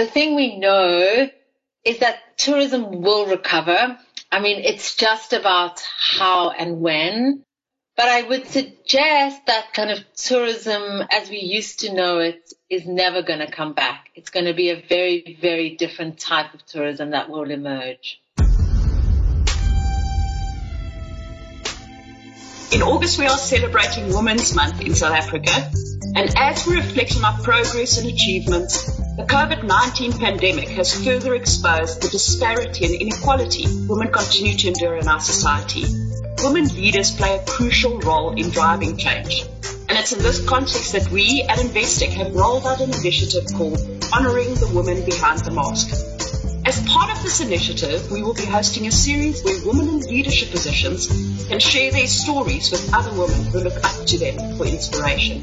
the thing we know is that tourism will recover. I mean, it's just about how and when. But I would suggest that kind of tourism as we used to know it is never going to come back. It's going to be a very, very different type of tourism that will emerge. In August, we are celebrating Women's Month in South Africa. And as we reflect on our progress and achievements, the COVID-19 pandemic has further exposed the disparity and inequality women continue to endure in our society women leaders play a crucial role in driving change. And it's in this context that we at Investec have rolled out an initiative called Honoring the Women Behind the Mask. As part of this initiative, we will be hosting a series where women in leadership positions can share their stories with other women who look up to them for inspiration.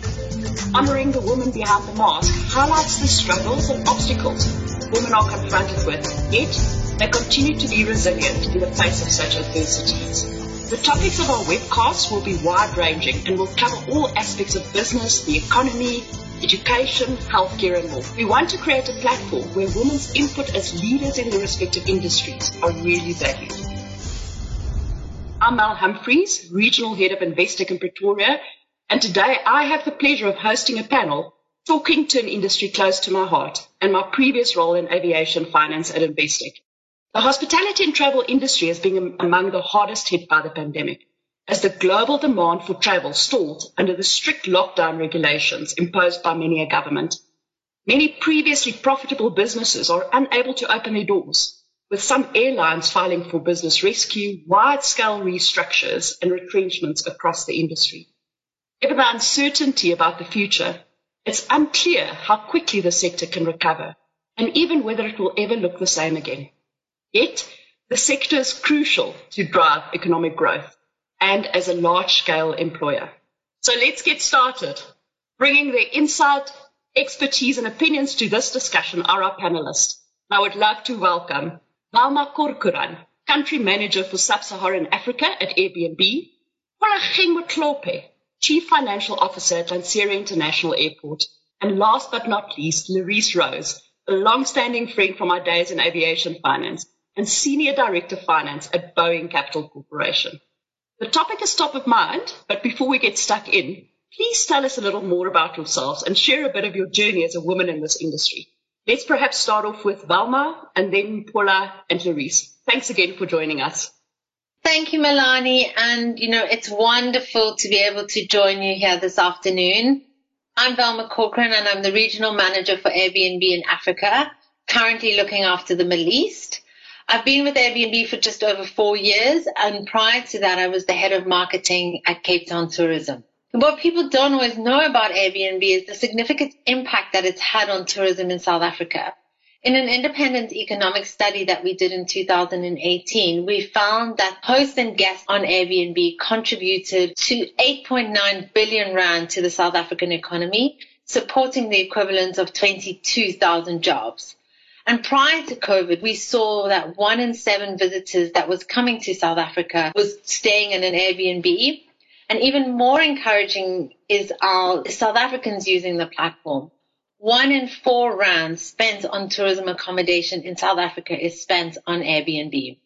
Honoring the women behind the mask highlights the struggles and obstacles women are confronted with, yet they continue to be resilient in the face of such adversities. The topics of our webcast will be wide ranging and will cover all aspects of business, the economy, education, healthcare and more. We want to create a platform where women's input as leaders in their respective industries are really valued. I'm Mel Humphreys, Regional Head of Investec in Pretoria, and today I have the pleasure of hosting a panel talking to an industry close to my heart and my previous role in aviation finance at Investec. The hospitality and travel industry has been among the hardest hit by the pandemic as the global demand for travel stalled under the strict lockdown regulations imposed by many a government. Many previously profitable businesses are unable to open their doors, with some airlines filing for business rescue, wide-scale restructures and retrenchments across the industry. Given the uncertainty about the future, it's unclear how quickly the sector can recover and even whether it will ever look the same again. Yet, the sector is crucial to drive economic growth and as a large-scale employer. So let's get started. Bringing their insight, expertise and opinions to this discussion are our panelists. I would love to welcome Velma Corcoran, Country Manager for Sub-Saharan Africa at Airbnb, Polageng Motlope, Chief Financial Officer at Lanseria International Airport, and last but not least, Larice Rose, a long-standing friend from our days in aviation finance and Senior Director of Finance at Boeing Capital Corporation. The topic is top of mind, but before we get stuck in, please tell us a little more about yourselves and share a bit of your journey as a woman in this industry. Let's perhaps start off with Velma and then Paula and Larice. Thanks again for joining us. Thank you, Melanie. And, you know, it's wonderful to be able to join you here this afternoon. I'm Velma Corcoran and I'm the Regional Manager for Airbnb in Africa, currently looking after the Middle East. I've been with Airbnb for just over four years, and prior to that, I was the head of marketing at Cape Town Tourism. What people don't always know about Airbnb is the significant impact that it's had on tourism in South Africa. In an independent economic study that we did in 2018, we found that hosts and guests on Airbnb contributed to 8.9 billion rand to the South African economy, supporting the equivalent of 22,000 jobs. And prior to COVID, we saw that one in seven visitors that was coming to South Africa was staying in an Airbnb. And even more encouraging is our South Africans using the platform. One in four rands spent on tourism accommodation in South Africa is spent on Airbnb.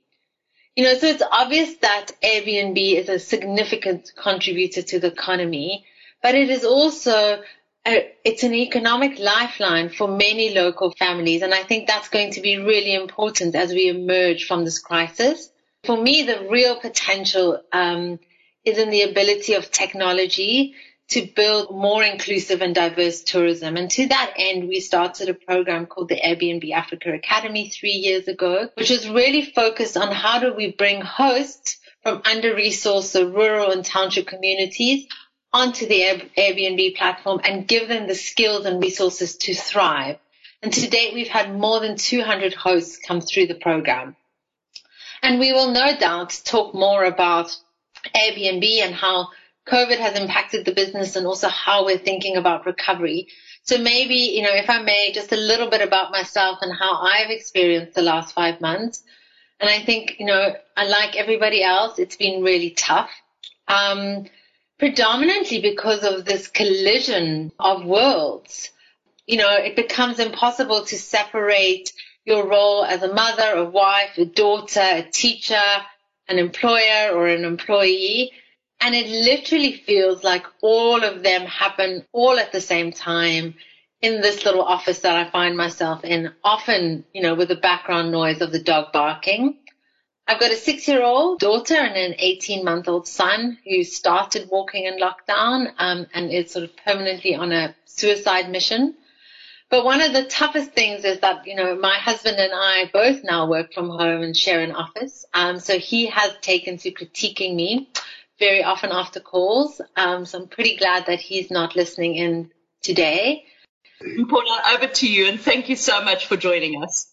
You know, so it's obvious that Airbnb is a significant contributor to the economy, but it is also it's an economic lifeline for many local families. And I think that's going to be really important as we emerge from this crisis. For me, the real potential um, is in the ability of technology to build more inclusive and diverse tourism. And to that end, we started a program called the Airbnb Africa Academy three years ago, which is really focused on how do we bring hosts from under-resourced rural and township communities onto the Airbnb platform and give them the skills and resources to thrive. And to date, we've had more than 200 hosts come through the program. And we will no doubt talk more about Airbnb and how COVID has impacted the business and also how we're thinking about recovery. So maybe, you know, if I may, just a little bit about myself and how I've experienced the last five months. And I think, you know, unlike everybody else, it's been really tough. Um, predominantly because of this collision of worlds. you know, it becomes impossible to separate your role as a mother, a wife, a daughter, a teacher, an employer or an employee. And it literally feels like all of them happen all at the same time in this little office that I find myself in, often, you know, with the background noise of the dog barking. I've got a six year old daughter and an 18 month old son who started walking in lockdown um, and is sort of permanently on a suicide mission. But one of the toughest things is that, you know, my husband and I both now work from home and share an office. Um, so he has taken to critiquing me very often after calls. Um, so I'm pretty glad that he's not listening in today. Paula, over to you and thank you so much for joining us.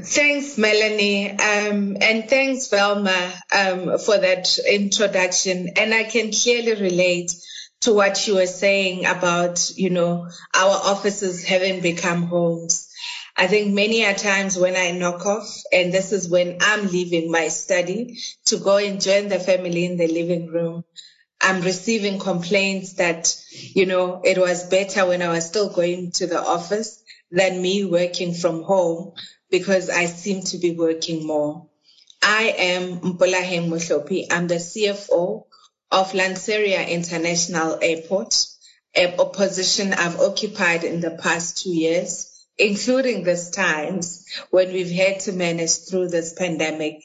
Thanks, Melanie, um, and thanks, Velma, um, for that introduction. And I can clearly relate to what you were saying about, you know, our offices having become homes. I think many a times when I knock off, and this is when I'm leaving my study to go and join the family in the living room, I'm receiving complaints that, you know, it was better when I was still going to the office than me working from home because I seem to be working more. I am Mpolaheng Mohlopi. I'm the CFO of Lanseria International Airport, a position I've occupied in the past two years, including this times when we've had to manage through this pandemic.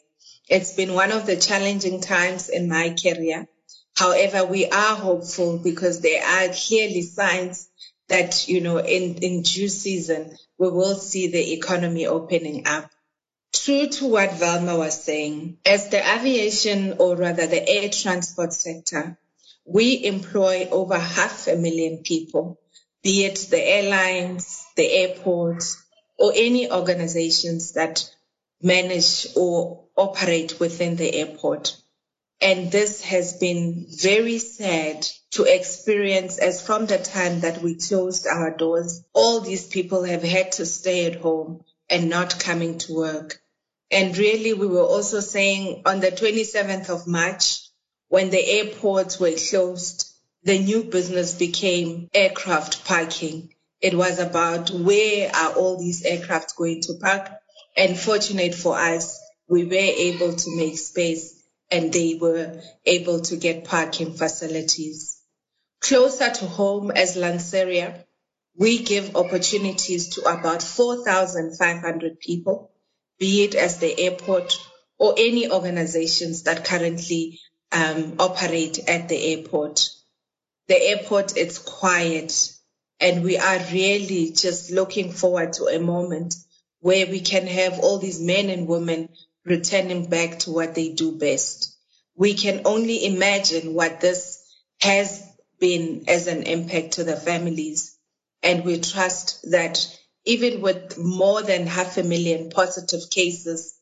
It's been one of the challenging times in my career. However, we are hopeful because there are clearly signs that, you know, in, in due season, we will see the economy opening up. True to what Velma was saying, as the aviation or rather the air transport sector, we employ over half a million people, be it the airlines, the airports, or any organizations that manage or operate within the airport. And this has been very sad to experience as from the time that we closed our doors, all these people have had to stay at home and not coming to work. And really, we were also saying on the 27th of March, when the airports were closed, the new business became aircraft parking. It was about where are all these aircraft going to park? And fortunate for us, we were able to make space and they were able to get parking facilities. Closer to home as Lanseria, we give opportunities to about 4,500 people be it as the airport or any organizations that currently um, operate at the airport. The airport is quiet and we are really just looking forward to a moment where we can have all these men and women returning back to what they do best. We can only imagine what this has been as an impact to the families. And we trust that even with more than half a million positive cases,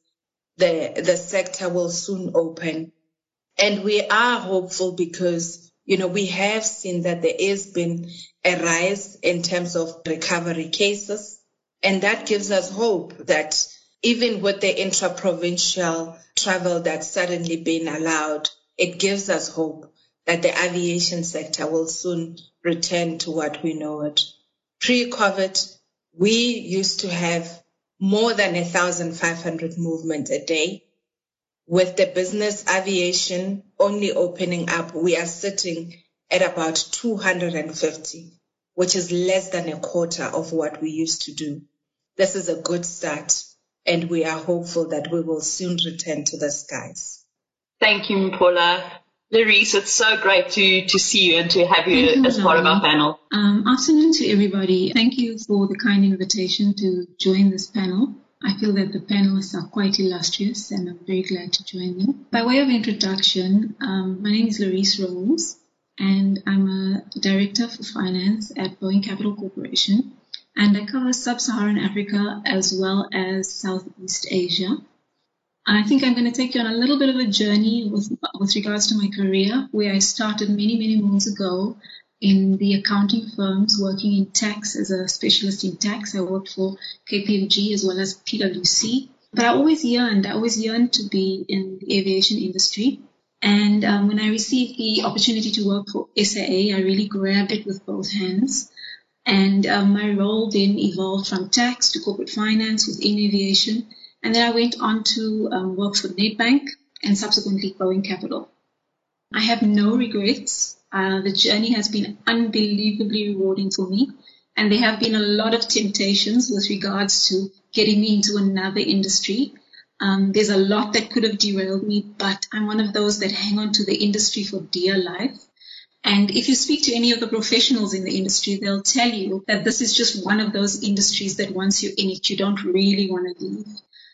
the, the sector will soon open. And we are hopeful because, you know, we have seen that there has been a rise in terms of recovery cases. And that gives us hope that even with the intra-provincial travel that's suddenly been allowed, it gives us hope that the aviation sector will soon return to what we know it. Pre-COVID, we used to have more than 1,500 movements a day. With the business aviation only opening up, we are sitting at about 250, which is less than a quarter of what we used to do. This is a good start, and we are hopeful that we will soon return to the skies. Thank you, Paula. Larice, it's so great to, to see you and to have you, you as part of our panel. Um, afternoon to everybody. Thank you for the kind invitation to join this panel. I feel that the panelists are quite illustrious and I'm very glad to join them. By way of introduction, um, my name is Larice Rose and I'm a director for finance at Boeing Capital Corporation and I cover sub-Saharan Africa as well as Southeast Asia. And I think I'm going to take you on a little bit of a journey with, with regards to my career, where I started many, many moons ago in the accounting firms working in tax as a specialist in tax. I worked for KPMG as well as PwC. But I always yearned, I always yearned to be in the aviation industry. And um, when I received the opportunity to work for SAA, I really grabbed it with both hands. And um, my role then evolved from tax to corporate finance within aviation. And then I went on to um, work for Nedbank and subsequently Boeing Capital. I have no regrets. Uh, the journey has been unbelievably rewarding for me. And there have been a lot of temptations with regards to getting me into another industry. Um, there's a lot that could have derailed me, but I'm one of those that hang on to the industry for dear life. And if you speak to any of the professionals in the industry, they'll tell you that this is just one of those industries that once you're in it, you don't really want to leave.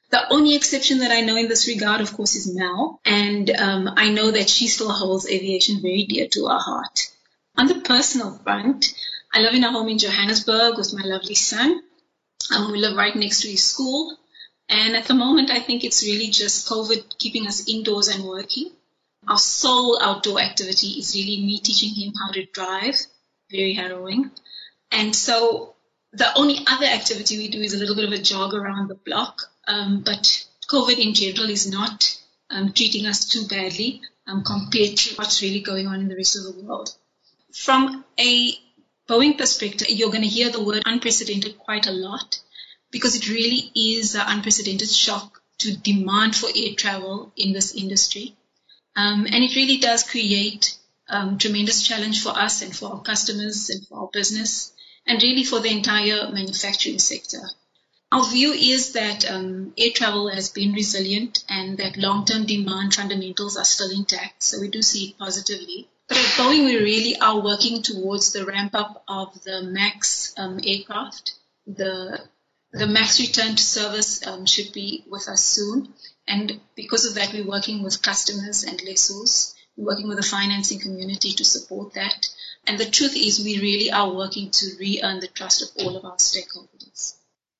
The only exception that I know in this regard, of course, is Mel. And um, I know that she still holds aviation very dear to her heart. On the personal front, I live in a home in Johannesburg with my lovely son. Um, we live right next to his school. And at the moment, I think it's really just COVID keeping us indoors and working. Our sole outdoor activity is really me teaching him how to drive. Very harrowing. And so the only other activity we do is a little bit of a jog around the block. Um, but COVID in general is not um, treating us too badly um, compared to what's really going on in the rest of the world. From a Boeing perspective, you're going to hear the word unprecedented quite a lot because it really is an unprecedented shock to demand for air travel in this industry. Um, and it really does create um, tremendous challenge for us and for our customers and for our business and really for the entire manufacturing sector. Our view is that um, air travel has been resilient and that long-term demand fundamentals are still intact. So we do see it positively. But at Boeing, we really are working towards the ramp up of the MAX um, aircraft. The the MAX return to service um, should be with us soon. And because of that, we're working with customers and lessors. We're working with the financing community to support that. And the truth is, we really are working to re-earn the trust of all of our stakeholders.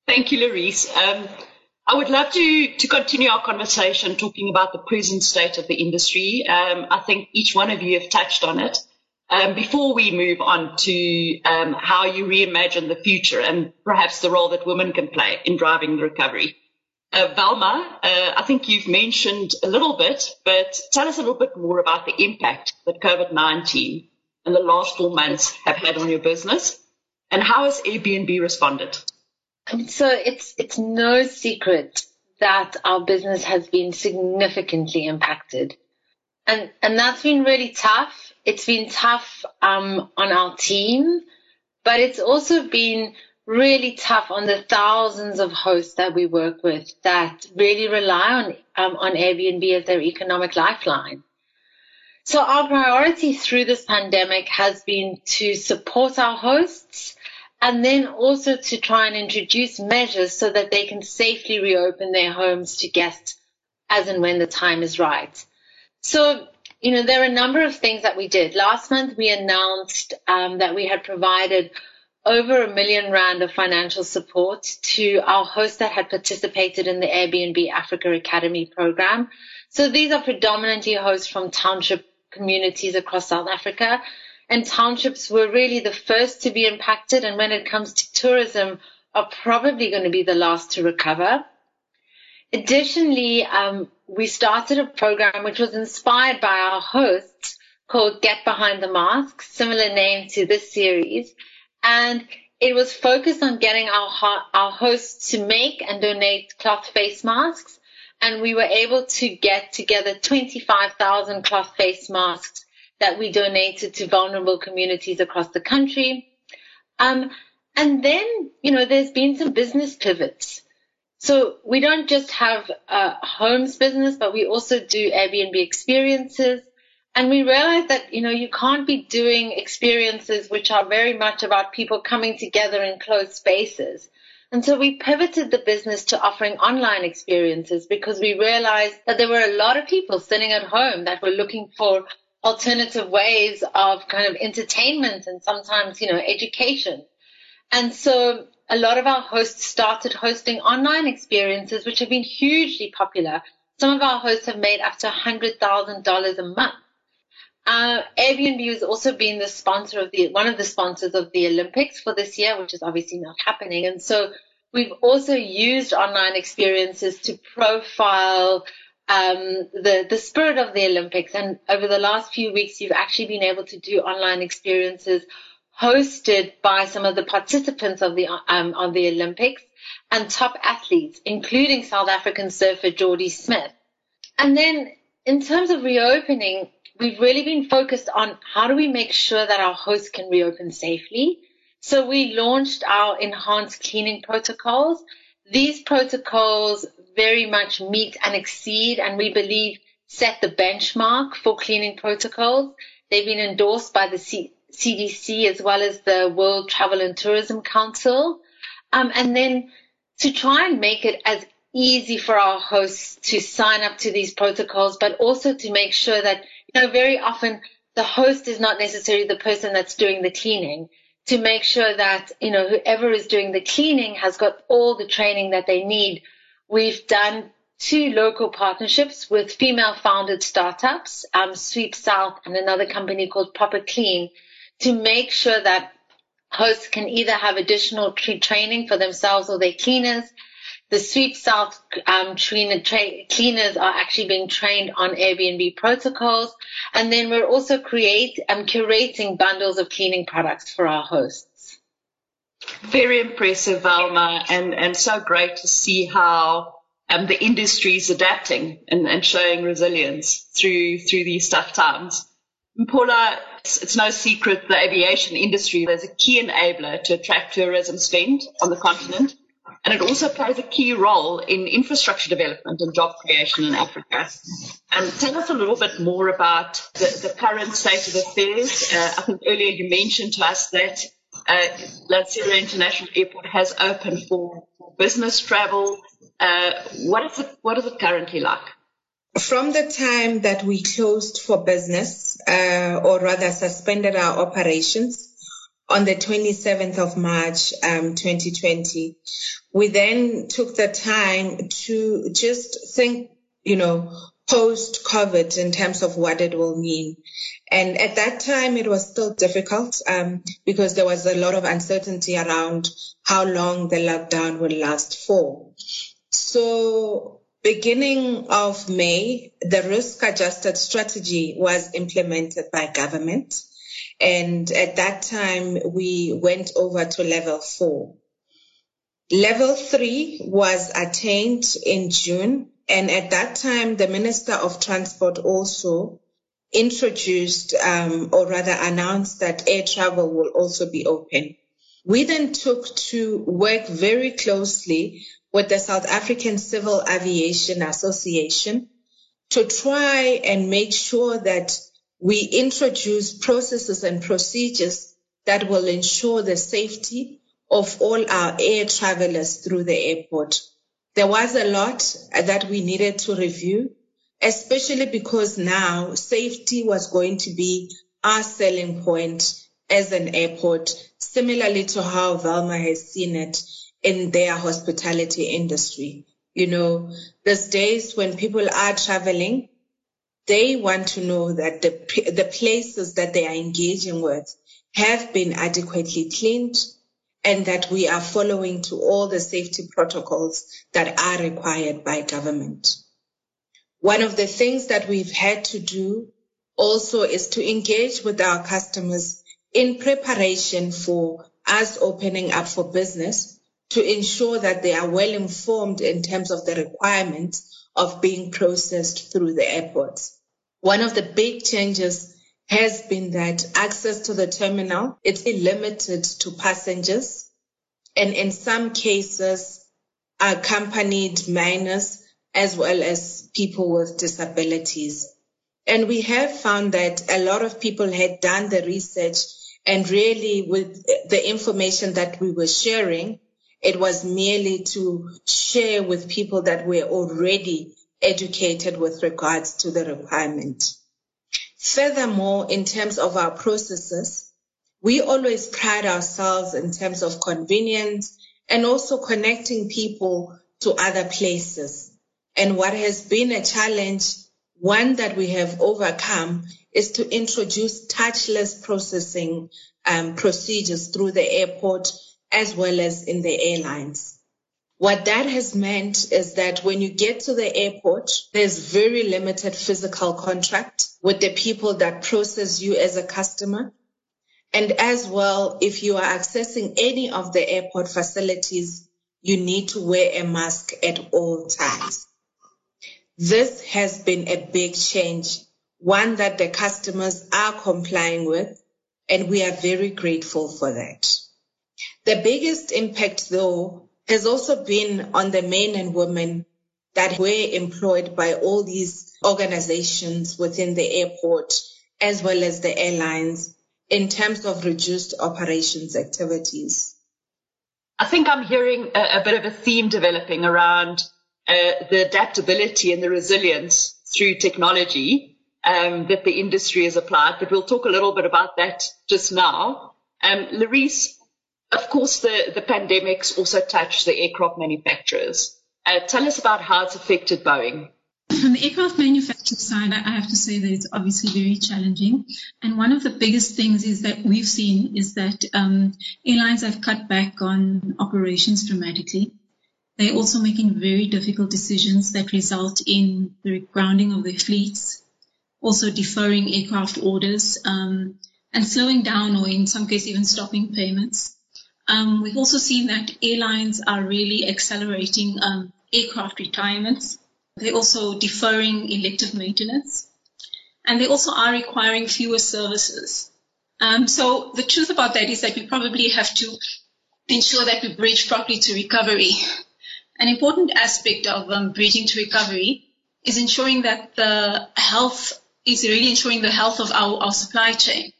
Thank you, Larice. Um, I would love to, to continue our conversation talking about the present state of the industry. Um, I think each one of you have touched on it. Um, before we move on to um, how you reimagine the future and perhaps the role that women can play in driving the recovery. Uh, Velma, uh, I think you've mentioned a little bit, but tell us a little bit more about the impact that COVID-19 and the last four months have had on your business and how has Airbnb responded? So it's, it's no secret that our business has been significantly impacted. And, and that's been really tough. It's been tough, um, on our team, but it's also been really tough on the thousands of hosts that we work with that really rely on um, on Airbnb as their economic lifeline. So our priority through this pandemic has been to support our hosts and then also to try and introduce measures so that they can safely reopen their homes to guests as and when the time is right. So, you know, there are a number of things that we did. Last month we announced um, that we had provided over a million rand of financial support to our hosts that had participated in the Airbnb Africa Academy program. So these are predominantly hosts from township communities across South Africa. And townships were really the first to be impacted. And when it comes to tourism, are probably going to be the last to recover. Additionally, um, we started a program which was inspired by our hosts called Get Behind the Mask, similar name to this series and it was focused on getting our our hosts to make and donate cloth face masks, and we were able to get together 25,000 cloth face masks that we donated to vulnerable communities across the country. Um, and then, you know, there's been some business pivots. So we don't just have a homes business, but we also do Airbnb experiences. And we realized that, you know, you can't be doing experiences which are very much about people coming together in closed spaces. And so we pivoted the business to offering online experiences because we realized that there were a lot of people sitting at home that were looking for alternative ways of kind of entertainment and sometimes, you know, education. And so a lot of our hosts started hosting online experiences, which have been hugely popular. Some of our hosts have made up to $100,000 a month. Uh, Airbnb has also been the sponsor of the one of the sponsors of the Olympics for this year, which is obviously not happening. And so we've also used online experiences to profile um, the the spirit of the Olympics. And over the last few weeks, you've actually been able to do online experiences hosted by some of the participants of the um, of the Olympics and top athletes, including South African surfer Jordy Smith. And then in terms of reopening, we've really been focused on how do we make sure that our hosts can reopen safely. So we launched our enhanced cleaning protocols. These protocols very much meet and exceed and we believe set the benchmark for cleaning protocols. They've been endorsed by the C- CDC as well as the World Travel and Tourism Council. Um, and then to try and make it as easy for our hosts to sign up to these protocols, but also to make sure that, you know, very often the host is not necessarily the person that's doing the cleaning to make sure that, you know, whoever is doing the cleaning has got all the training that they need. We've done two local partnerships with female founded startups, um, Sweep South and another company called Proper Clean to make sure that hosts can either have additional training for themselves or their cleaners. The Sweep South um, tra- cleaners are actually being trained on Airbnb protocols. And then we're also create, um, curating bundles of cleaning products for our hosts. Very impressive, Velma, and, and so great to see how um, the industry is adapting and, and showing resilience through through these tough times. Paula, it's, it's no secret the aviation industry is a key enabler to attract tourism spend on the continent. And it also plays a key role in infrastructure development and job creation in Africa. And tell us a little bit more about the, the current state of affairs. Uh, I think earlier you mentioned to us that uh, Lanseria International Airport has opened for, business travel. Uh, what is it? What is it currently like? From the time that we closed for business, uh, or rather suspended our operations on the 27th of March, um, 2020, we then took the time to just think, you know, post COVID in terms of what it will mean. And at that time, it was still difficult um, because there was a lot of uncertainty around how long the lockdown will last for. So beginning of May, the risk adjusted strategy was implemented by government. And at that time, we went over to level four. Level three was attained in June. And at that time, the Minister of Transport also introduced, um, or rather announced that air travel will also be open. We then took to work very closely with the South African Civil Aviation Association to try and make sure that we introduce processes and procedures that will ensure the safety of all our air travelers through the airport. There was a lot that we needed to review, especially because now safety was going to be our selling point as an airport, similarly to how Velma has seen it in their hospitality industry. You know, there's days when people are traveling, they want to know that the, the places that they are engaging with have been adequately cleaned and that we are following to all the safety protocols that are required by government. One of the things that we've had to do also is to engage with our customers in preparation for us opening up for business to ensure that they are well informed in terms of the requirements of being processed through the airports. One of the big changes has been that access to the terminal is limited to passengers and in some cases accompanied minors as well as people with disabilities. And we have found that a lot of people had done the research and really with the information that we were sharing, it was merely to share with people that were already educated with regards to the requirement. Furthermore, in terms of our processes, we always pride ourselves in terms of convenience and also connecting people to other places. And what has been a challenge, one that we have overcome, is to introduce touchless processing um, procedures through the airport as well as in the airlines. What that has meant is that when you get to the airport, there's very limited physical contact with the people that process you as a customer. And as well, if you are accessing any of the airport facilities, you need to wear a mask at all times. This has been a big change, one that the customers are complying with, and we are very grateful for that. The biggest impact, though, has also been on the men and women that were employed by all these organizations within the airport as well as the airlines in terms of reduced operations activities. I think I'm hearing a, a bit of a theme developing around uh, the adaptability and the resilience through technology um, that the industry has applied, but we'll talk a little bit about that just now. Um, Larice, of course, the, the pandemics also touched the aircraft manufacturers. Uh, tell us about how it's affected Boeing. From the aircraft manufacturing side, I have to say that it's obviously very challenging. And one of the biggest things is that we've seen is that um, airlines have cut back on operations dramatically. They're also making very difficult decisions that result in the grounding of their fleets, also deferring aircraft orders, um, and slowing down or in some cases even stopping payments. Um, we've also seen that airlines are really accelerating um, aircraft retirements. They're also deferring elective maintenance. And they also are requiring fewer services. Um, so the truth about that is that we probably have to ensure that we bridge properly to recovery. An important aspect of um, bridging to recovery is ensuring that the health is really ensuring the health of our, our supply chain.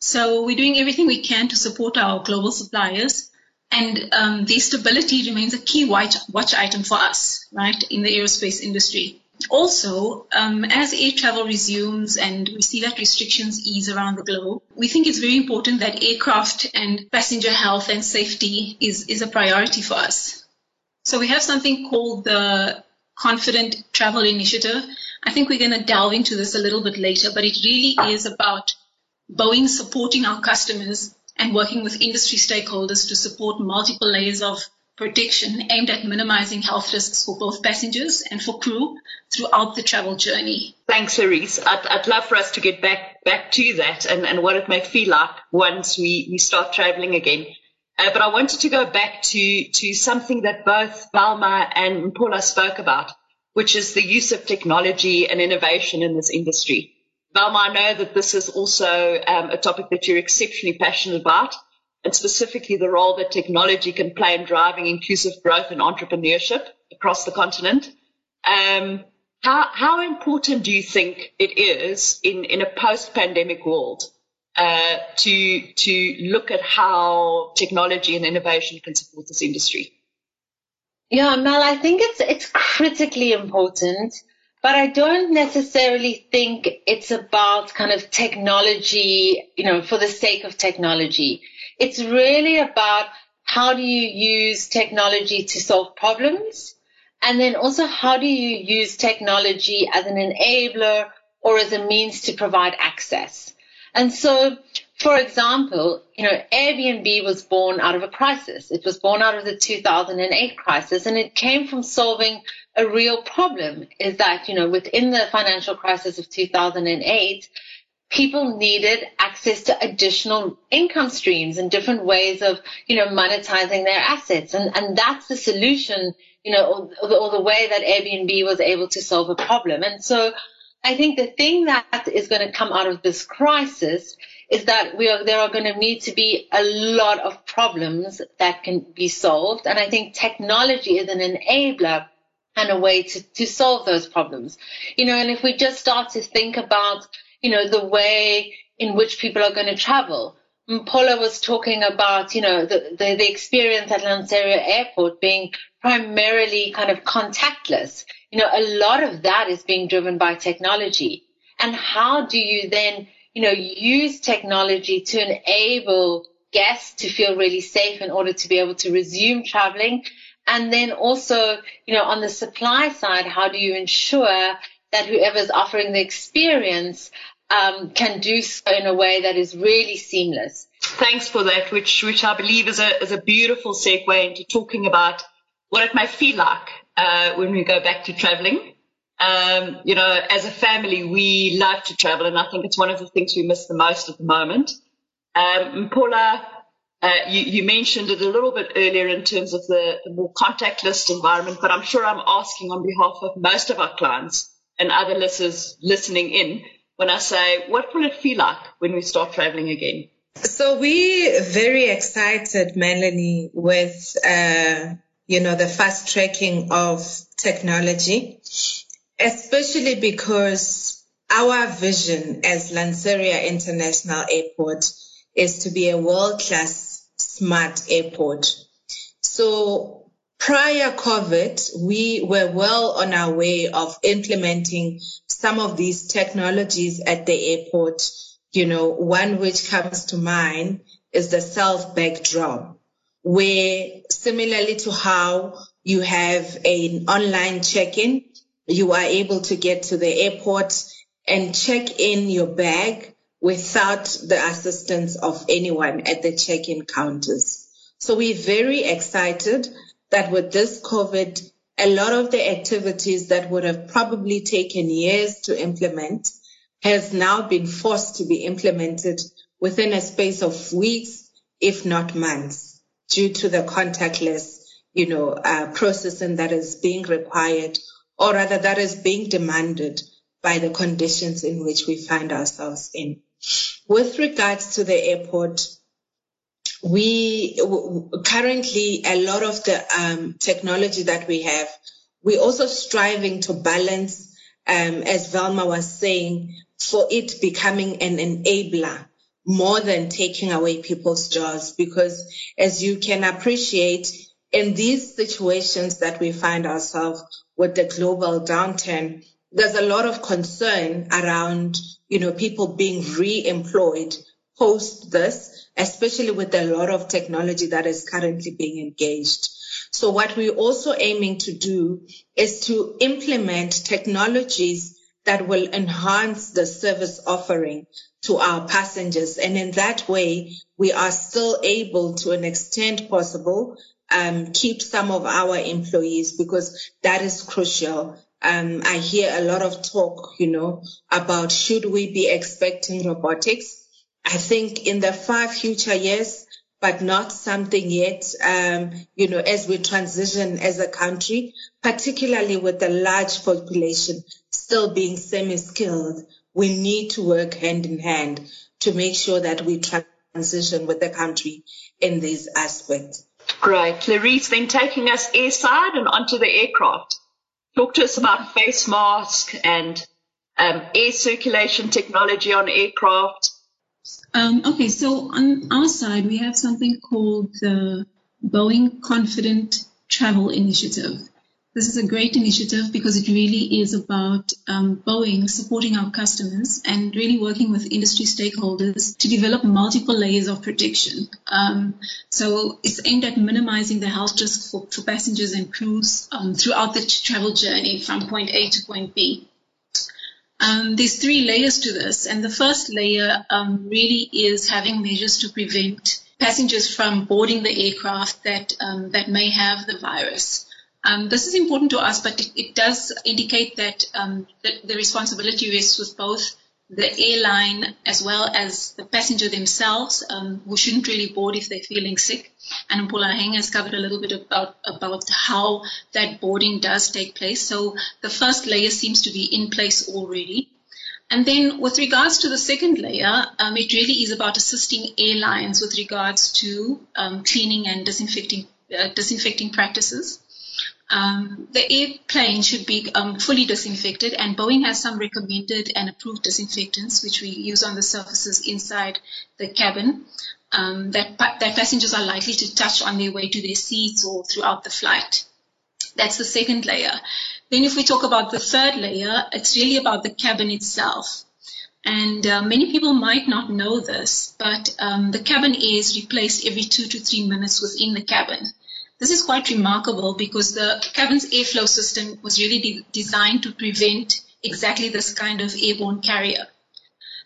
So we're doing everything we can to support our global suppliers and um, the stability remains a key watch, watch item for us, right, in the aerospace industry. Also, um, as air travel resumes and we see that restrictions ease around the globe, we think it's very important that aircraft and passenger health and safety is, is a priority for us. So we have something called the Confident Travel Initiative. I think we're going to delve into this a little bit later, but it really is about Boeing supporting our customers and working with industry stakeholders to support multiple layers of protection aimed at minimizing health risks for both passengers and for crew throughout the travel journey. Thanks, Larice. I'd, I'd love for us to get back back to that and, and what it may feel like once we, we start traveling again. Uh, but I wanted to go back to, to something that both Velma and Paula spoke about, which is the use of technology and innovation in this industry. Velma, I know that this is also um, a topic that you're exceptionally passionate about, and specifically the role that technology can play in driving inclusive growth and entrepreneurship across the continent. Um, how, how important do you think it is in, in a post-pandemic world uh, to to look at how technology and innovation can support this industry? Yeah, Mel, I think it's it's critically important. But I don't necessarily think it's about kind of technology, you know, for the sake of technology. It's really about how do you use technology to solve problems? And then also how do you use technology as an enabler or as a means to provide access? And so, for example, you know, Airbnb was born out of a crisis. It was born out of the 2008 crisis and it came from solving a real problem is that, you know, within the financial crisis of 2008, people needed access to additional income streams and different ways of, you know, monetizing their assets. And, and that's the solution, you know, or, or the way that Airbnb was able to solve a problem. And so I think the thing that is going to come out of this crisis is that we are, there are going to need to be a lot of problems that can be solved. And I think technology is an enabler and a way to, to solve those problems. You know, and if we just start to think about, you know, the way in which people are going to travel. Mm, Paula was talking about, you know, the, the, the experience at Lanseria Airport being primarily kind of contactless. You know, a lot of that is being driven by technology. And how do you then, you know, use technology to enable guests to feel really safe in order to be able to resume traveling and then also, you know, on the supply side, how do you ensure that whoever's offering the experience um, can do so in a way that is really seamless? Thanks for that, which which I believe is a is a beautiful segue into talking about what it may feel like uh, when we go back to traveling. Um, you know, as a family, we love to travel, and I think it's one of the things we miss the most at the moment. Um, Paula, uh, you, you, mentioned it a little bit earlier in terms of the, the, more contactless environment, but I'm sure I'm asking on behalf of most of our clients and other listeners listening in when I say, what will it feel like when we start traveling again? So we're very excited, Melanie, with, uh, you know, the fast tracking of technology, especially because our vision as Lanseria International Airport is to be a world class smart airport. So prior COVID, we were well on our way of implementing some of these technologies at the airport. You know, one which comes to mind is the self bag drop, where similarly to how you have an online check-in, you are able to get to the airport and check in your bag without the assistance of anyone at the check-in counters. So we're very excited that with this COVID, a lot of the activities that would have probably taken years to implement has now been forced to be implemented within a space of weeks, if not months, due to the contactless, you know, uh, processing that is being required or rather that is being demanded by the conditions in which we find ourselves in. With regards to the airport, we currently a lot of the um, technology that we have, we're also striving to balance, um, as Velma was saying, for it becoming an enabler more than taking away people's jobs. Because as you can appreciate, in these situations that we find ourselves with the global downturn, there's a lot of concern around, you know, people being re-employed post this, especially with a lot of technology that is currently being engaged. So what we're also aiming to do is to implement technologies that will enhance the service offering to our passengers. And in that way, we are still able to an extent possible um, keep some of our employees because that is crucial. Um, I hear a lot of talk, you know, about should we be expecting robotics? I think in the far future, yes, but not something yet, um, you know, as we transition as a country, particularly with the large population still being semi-skilled, we need to work hand in hand to make sure that we transition with the country in these aspects. Great. Clarice, then taking us airside and onto the aircraft. Talk to us about face mask and um, air circulation technology on aircraft. Um, okay, so on our side, we have something called the Boeing Confident Travel Initiative. This is a great initiative because it really is about um, Boeing supporting our customers and really working with industry stakeholders to develop multiple layers of protection. Um, so it's aimed at minimizing the health risk for, for passengers and crews um, throughout the travel journey from point A to point B. Um, there's three layers to this, and the first layer um, really is having measures to prevent passengers from boarding the aircraft that um, that may have the virus. Um, this is important to us, but it, it does indicate that um, the, the, responsibility rests with both the airline as well as the passenger themselves, um, who shouldn't really board if they're feeling sick. And Paula Heng has covered a little bit about, about how that boarding does take place. So the first layer seems to be in place already. And then with regards to the second layer, um, it really is about assisting airlines with regards to um, cleaning and disinfecting, uh, disinfecting practices. Um, the airplane should be um, fully disinfected, and Boeing has some recommended and approved disinfectants which we use on the surfaces inside the cabin um, that, that passengers are likely to touch on their way to their seats or throughout the flight. That's the second layer. Then, if we talk about the third layer, it's really about the cabin itself. And uh, many people might not know this, but um, the cabin air is replaced every two to three minutes within the cabin. This is quite remarkable because the cabin's airflow system was really de- designed to prevent exactly this kind of airborne carrier.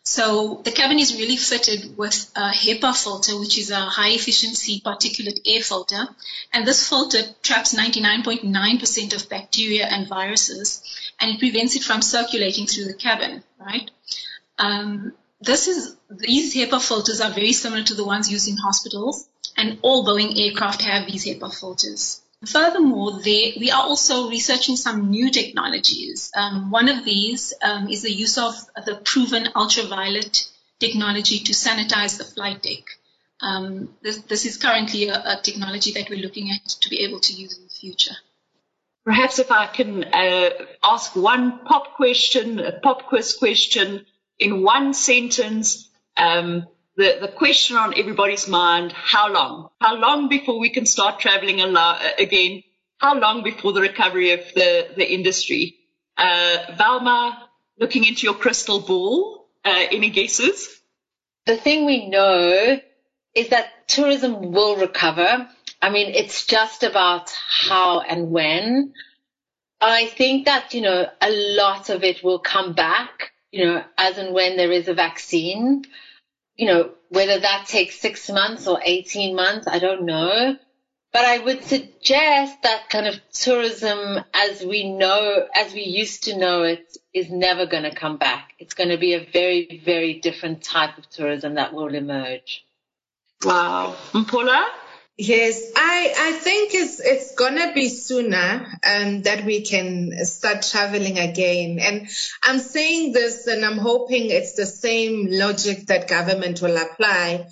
So the cabin is really fitted with a HEPA filter, which is a high efficiency particulate air filter. And this filter traps 99.9% of bacteria and viruses and it prevents it from circulating through the cabin, right? Um, this is these HEPA filters are very similar to the ones used in hospitals, and all Boeing aircraft have these HEPA filters. Furthermore, we are also researching some new technologies. Um, one of these um, is the use of the proven ultraviolet technology to sanitize the flight deck. Um, this, this, is currently a, a, technology that we're looking at to be able to use in the future. Perhaps if I can uh, ask one pop question, a pop quiz question in one sentence. Um, the, the question on everybody's mind, how long? How long before we can start traveling again? How long before the recovery of the, the industry? Uh, Velma, looking into your crystal ball, uh, any guesses? The thing we know is that tourism will recover. I mean, it's just about how and when. I think that, you know, a lot of it will come back, you know, as and when there is a vaccine you know, whether that takes six months or 18 months, I don't know. But I would suggest that kind of tourism as we know, as we used to know it, is never going to come back. It's going to be a very, very different type of tourism that will emerge. Wow. Mpula? Yes, I, I think it's it's gonna be sooner um, that we can start traveling again. And I'm saying this, and I'm hoping it's the same logic that government will apply.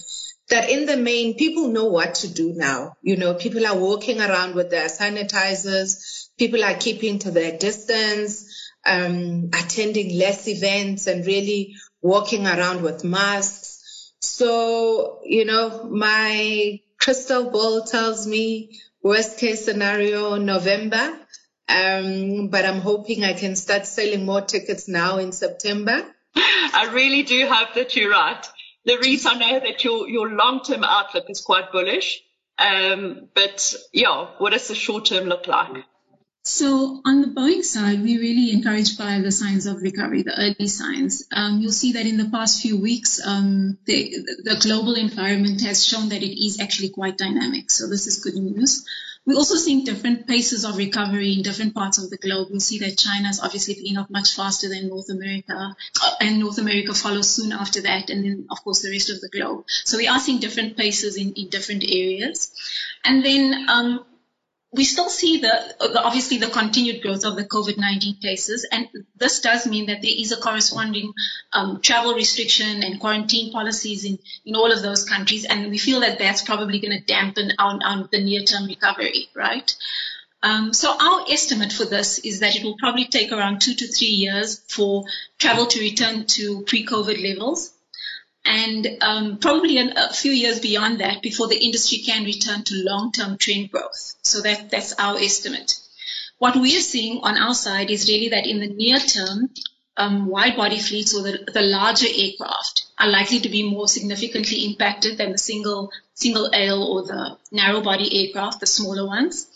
That in the main, people know what to do now. You know, people are walking around with their sanitizers. People are keeping to their distance, um, attending less events, and really walking around with masks. So, you know, my crystal ball tells me worst case scenario November. Um, but I'm hoping I can start selling more tickets now in September. I really do hope that you're right. Larice, I know that your, your long-term outlook is quite bullish. Um, but yeah, what does the short term look like? So on the Boeing side, we're really encouraged by the signs of recovery, the early signs. Um, you'll see that in the past few weeks, um, the, the, global environment has shown that it is actually quite dynamic. So this is good news. We're also seeing different paces of recovery in different parts of the globe. We see that China is obviously picking up much faster than North America, uh, and North America follows soon after that, and then of course the rest of the globe. So we are seeing different paces in, in different areas. And then um, we still see the, the, obviously the continued growth of the COVID-19 cases, and this does mean that there is a corresponding um, travel restriction and quarantine policies in, in all of those countries, and we feel that that's probably going to dampen on, on the near-term recovery, right? Um, so our estimate for this is that it will probably take around two to three years for travel to return to pre-COVID levels and um, probably an, a few years beyond that before the industry can return to long-term trend growth. So that, that's our estimate. What we are seeing on our side is really that in the near term, um, wide body fleets or the, the, larger aircraft are likely to be more significantly impacted than the single single aisle or the narrow body aircraft, the smaller ones.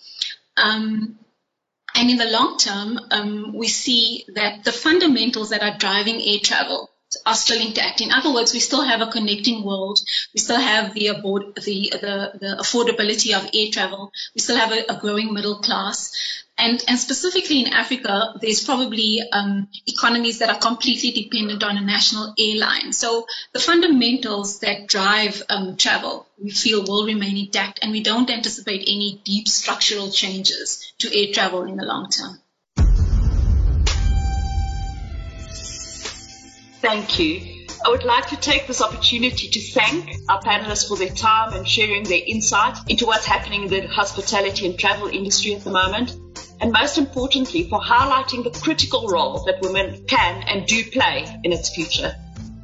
Um, and in the long term, um, we see that the fundamentals that are driving air travel are still intact. In other words, we still have a connecting world. We still have the, the, the, the affordability of air travel. We still have a, a growing middle class. And, and, specifically in Africa, there's probably um, economies that are completely dependent on a national airline. So the fundamentals that drive um, travel, we feel, will remain intact, and we don't anticipate any deep structural changes to air travel in the long term. Thank you. I would like to take this opportunity to thank our panelists for their time and sharing their insight into what's happening in the hospitality and travel industry at the moment. And most importantly, for highlighting the critical role that women can and do play in its future.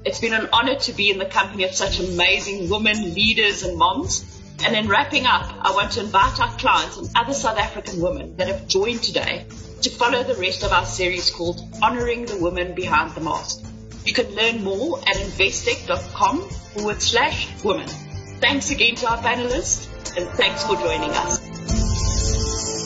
It's been an honor to be in the company of such amazing women, leaders and moms. And in wrapping up, I want to invite our clients and other South African women that have joined today to follow the rest of our series called Honoring the Women Behind the Mask. You can learn more at investec.com forward slash women. Thanks again to our panelists and thanks for joining us.